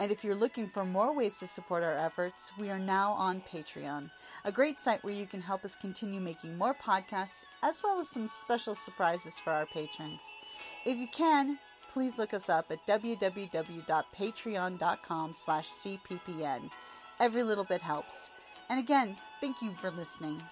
And if you're looking for more ways to support our efforts, we are now on Patreon, a great site where you can help us continue making more podcasts, as well as some special surprises for our patrons. If you can, please look us up at www.patreon.com slash cppn. Every little bit helps. And again, thank you for listening.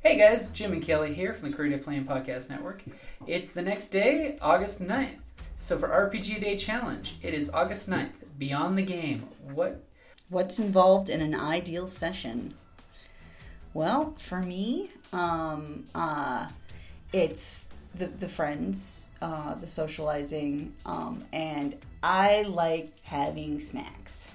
Hey guys, Jim and Kelly here from the Creative Play and Podcast Network. It's the next day, August 9th. So for RPG Day Challenge, it is August 9th. Beyond the game. What What's involved in an ideal session? Well, for me, um, uh, it's the, the friends, uh, the socializing, um, and I like having snacks.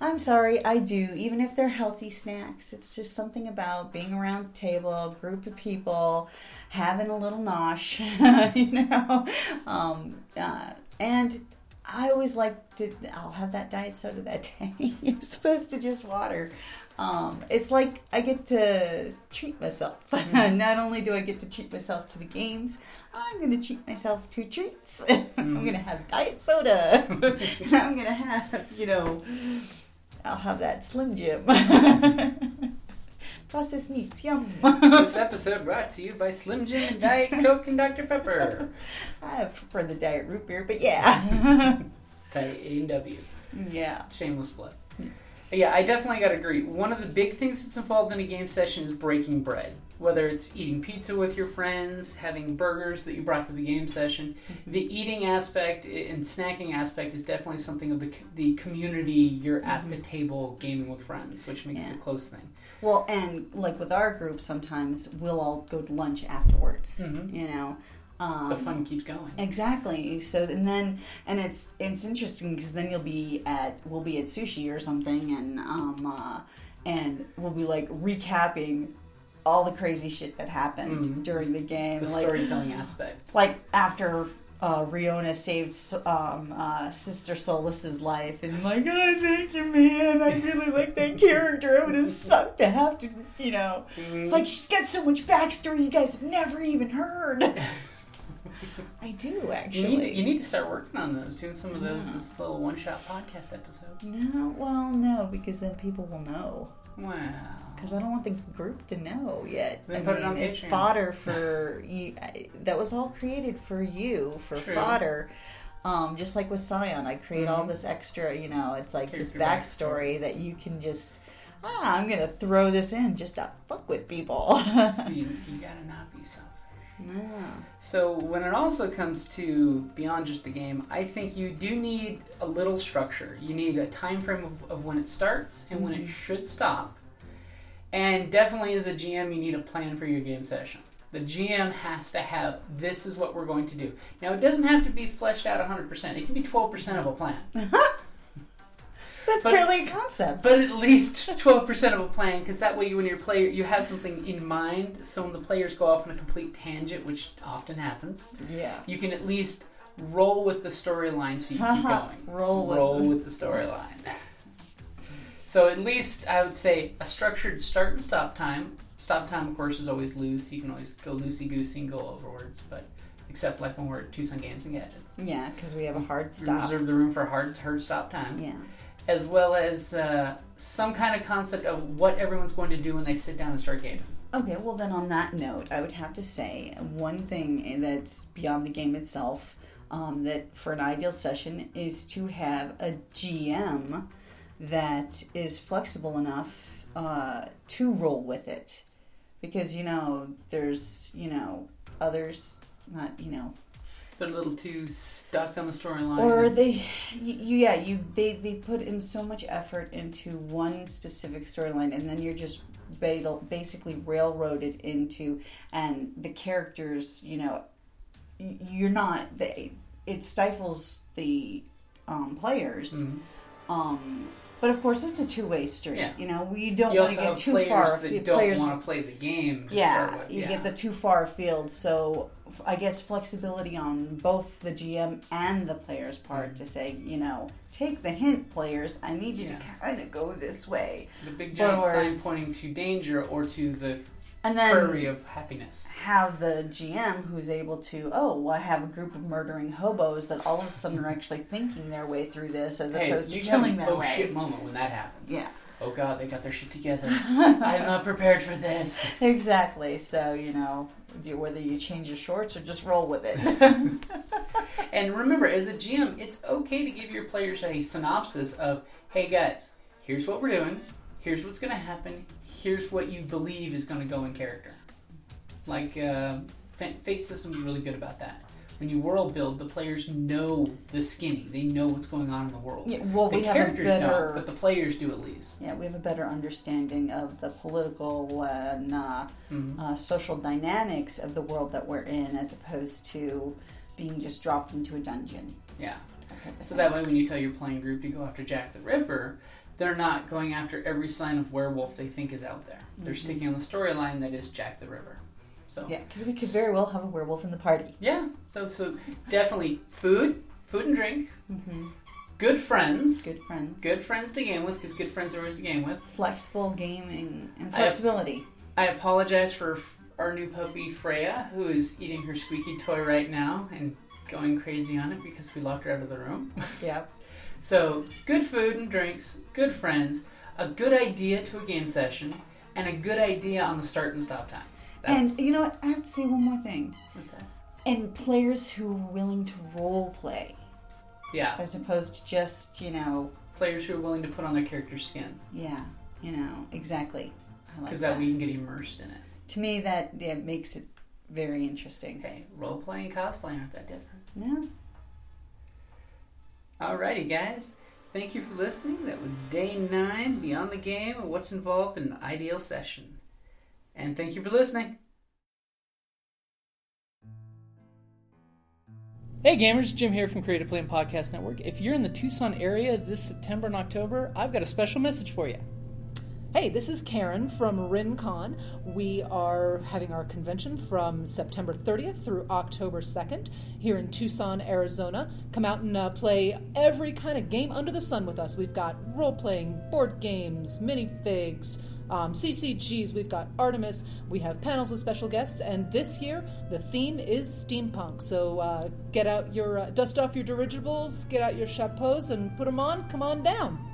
I'm sorry, I do, even if they're healthy snacks. It's just something about being around the table, group of people, having a little nosh, you know. Um, uh, and I always like to, I'll have that diet soda that day. You're supposed to just water. Um, it's like I get to treat myself. Not only do I get to treat myself to the games, I'm going to treat myself to treats. I'm going to have diet soda. I'm going to have, you know, I'll have that Slim Jim. Processed meats, yum. this episode brought to you by Slim Jim and Diet Coke and Dr. Pepper. I prefer the diet root beer, but yeah. Diet A&W. yeah. Shameless plug. Hmm. Yeah, I definitely got to agree. One of the big things that's involved in a game session is breaking bread. Whether it's eating pizza with your friends, having burgers that you brought to the game session, the eating aspect and snacking aspect is definitely something of the the community. You're at the table gaming with friends, which makes Yeah. it a close thing. Well, and like with our group, sometimes we'll all go to lunch afterwards. Mhm. You know, um, The fun keeps going. Exactly. So and then and it's it's interesting because then you'll be at we'll be at sushi or something and um uh, and we'll be like recapping all the crazy shit that happened Mhm. during the game. The like storytelling aspect. like after uh, Riona saved um, uh, Sister Solus's life, and I'm like, oh, thank you, man. I really like that character. It would have sucked to have to, you know. It's like she's got so much backstory you guys have never even heard. I do You actually. need, you need to start working on those, doing some of those Yeah. as little one shot podcast episodes. No, well, no, because then people will know. Wow. Because I don't want the group to know yet. Then I put it mean, on it's Patreon. fodder for you. I- That was all created for you, for True. fodder. Um, just like with Scion, I create all Mhm. this extra. You know, it's like this Character backstory that you can just. Ah, I'm gonna throw this in just to fuck with people. So you, you gotta not be selfish. No. So when it also comes to beyond just the game, I think you do need a little structure. You need a time frame of, of when it starts and when it mm-hmm. should stop. And definitely as a GM, you need a plan for your game session. The GM has to have this is what we're going to do. Now it doesn't have to be fleshed out 100%. It can be 12% of a plan. That's But- barely a concept. But at least 12% of a plan, because that way when you're player, you have something in mind. So when the players go off on a complete tangent, which often happens, yeah. you can at least roll with the storyline so you keep going. Roll with roll the- with the storyline. so at least I would say a structured start and stop time. Stop time, of course, is always loose. You can always go loosey goosey and go overwards, but except like when we're at Tucson Games and Gadgets. Yeah, because we have a hard We stop. reserve the room for a hard, hard stop time Yeah. As well as uh, some kind of concept of what everyone's going to do when they sit down and start gaming. Okay, well, then on that note, I would have to say one thing that's beyond the game itself um, that for an ideal session is to have a GM that is flexible enough uh, to roll with it. Because, you know, there's, you know, others not you know They're a little too stuck on the storyline. or they you, yeah you they they put in so much effort into one specific storyline and then you're just basically railroaded into and the characters you know you're not they it stifles the um, players Mhm. um but of course it's a two-way street Yeah. you know we don't want to get too players far that don't players want to play the game. yeah, you yeah. get the too far field. So I guess flexibility on both the GM and the player's part mm. to say, you know, take the hint, players. I need you Yeah. to kind of go this way, the big giant sign pointing to danger or to the and then prairie of happiness. have the GM who's able to, oh, well, I have a group of murdering hobos that all of a sudden are actually thinking their way through this as Hey, opposed to you can have killing their oh way. shit moment when that happens. Yeah, Oh god, they got their shit together. I'm not prepared for this. exactly. So you know, whether you change your shorts or just roll with it. And remember, as a GM, it's okay to give your players a synopsis of, hey guys, here's what we're doing, here's what's going to happen, here's what you believe is going to go in character. Like, uh, Fa- Fate System's really good about that. When you world build, the players know the skinny. They know what's going on in the world. yeah, well, the we have a characters better. don't, but the players do at least. Yeah, we have a better understanding of the political and uh, Mhm. uh, social dynamics of the world that we're in, as opposed to being just dropped into a dungeon. Yeah. that type of So that way, when you tell your playing group to go after Jack the Ripper, they're not going after every sign of werewolf they think is out there. They're Mhm. sticking on the storyline that is Jack the Ripper. So yeah, because we could very well have a werewolf in the party. Yeah, so so definitely food, food and drink, Mm-hmm. good friends, Good friends. good friends to game with because good friends are always to game with. Flexible gaming and flexibility. I apologize for our new puppy Freya, who is eating her squeaky toy right now and going crazy on it because we locked her out of the room. yeah. So good food and drinks, good friends, a good idea to a game session, and a good idea on the start and stop time. And you know what? I have to say one more thing. what's that? And players who are willing to role play, Yeah, as opposed to just, you know, players who are willing to put on their character's skin yeah, you know, exactly. I like because that. that way you can get immersed in it. to me, that yeah, makes it very interesting. Okay, role playing, cosplay aren't that different. Yeah. Alrighty, guys. Thank you for listening. That was day nine, Beyond the Game, and what's involved in an ideal session. And thank you for listening. Hey gamers, Jim here from Creative Play and Podcast Network. If you're in the Tucson area this September and October, I've got a special message for you. Hey, this is Karen from RinCon. We are having our convention from September 30th through October 2nd here in Tucson, Arizona. Come out and uh, play every kind of game under the sun with us. We've got role playing, board games, minifigs, um, CCGs, we've got Artemis, we have panels with special guests, and this year the theme is steampunk. So uh, get out your, uh, dust off your dirigibles, get out your chapeaus, and put them on. Come on down.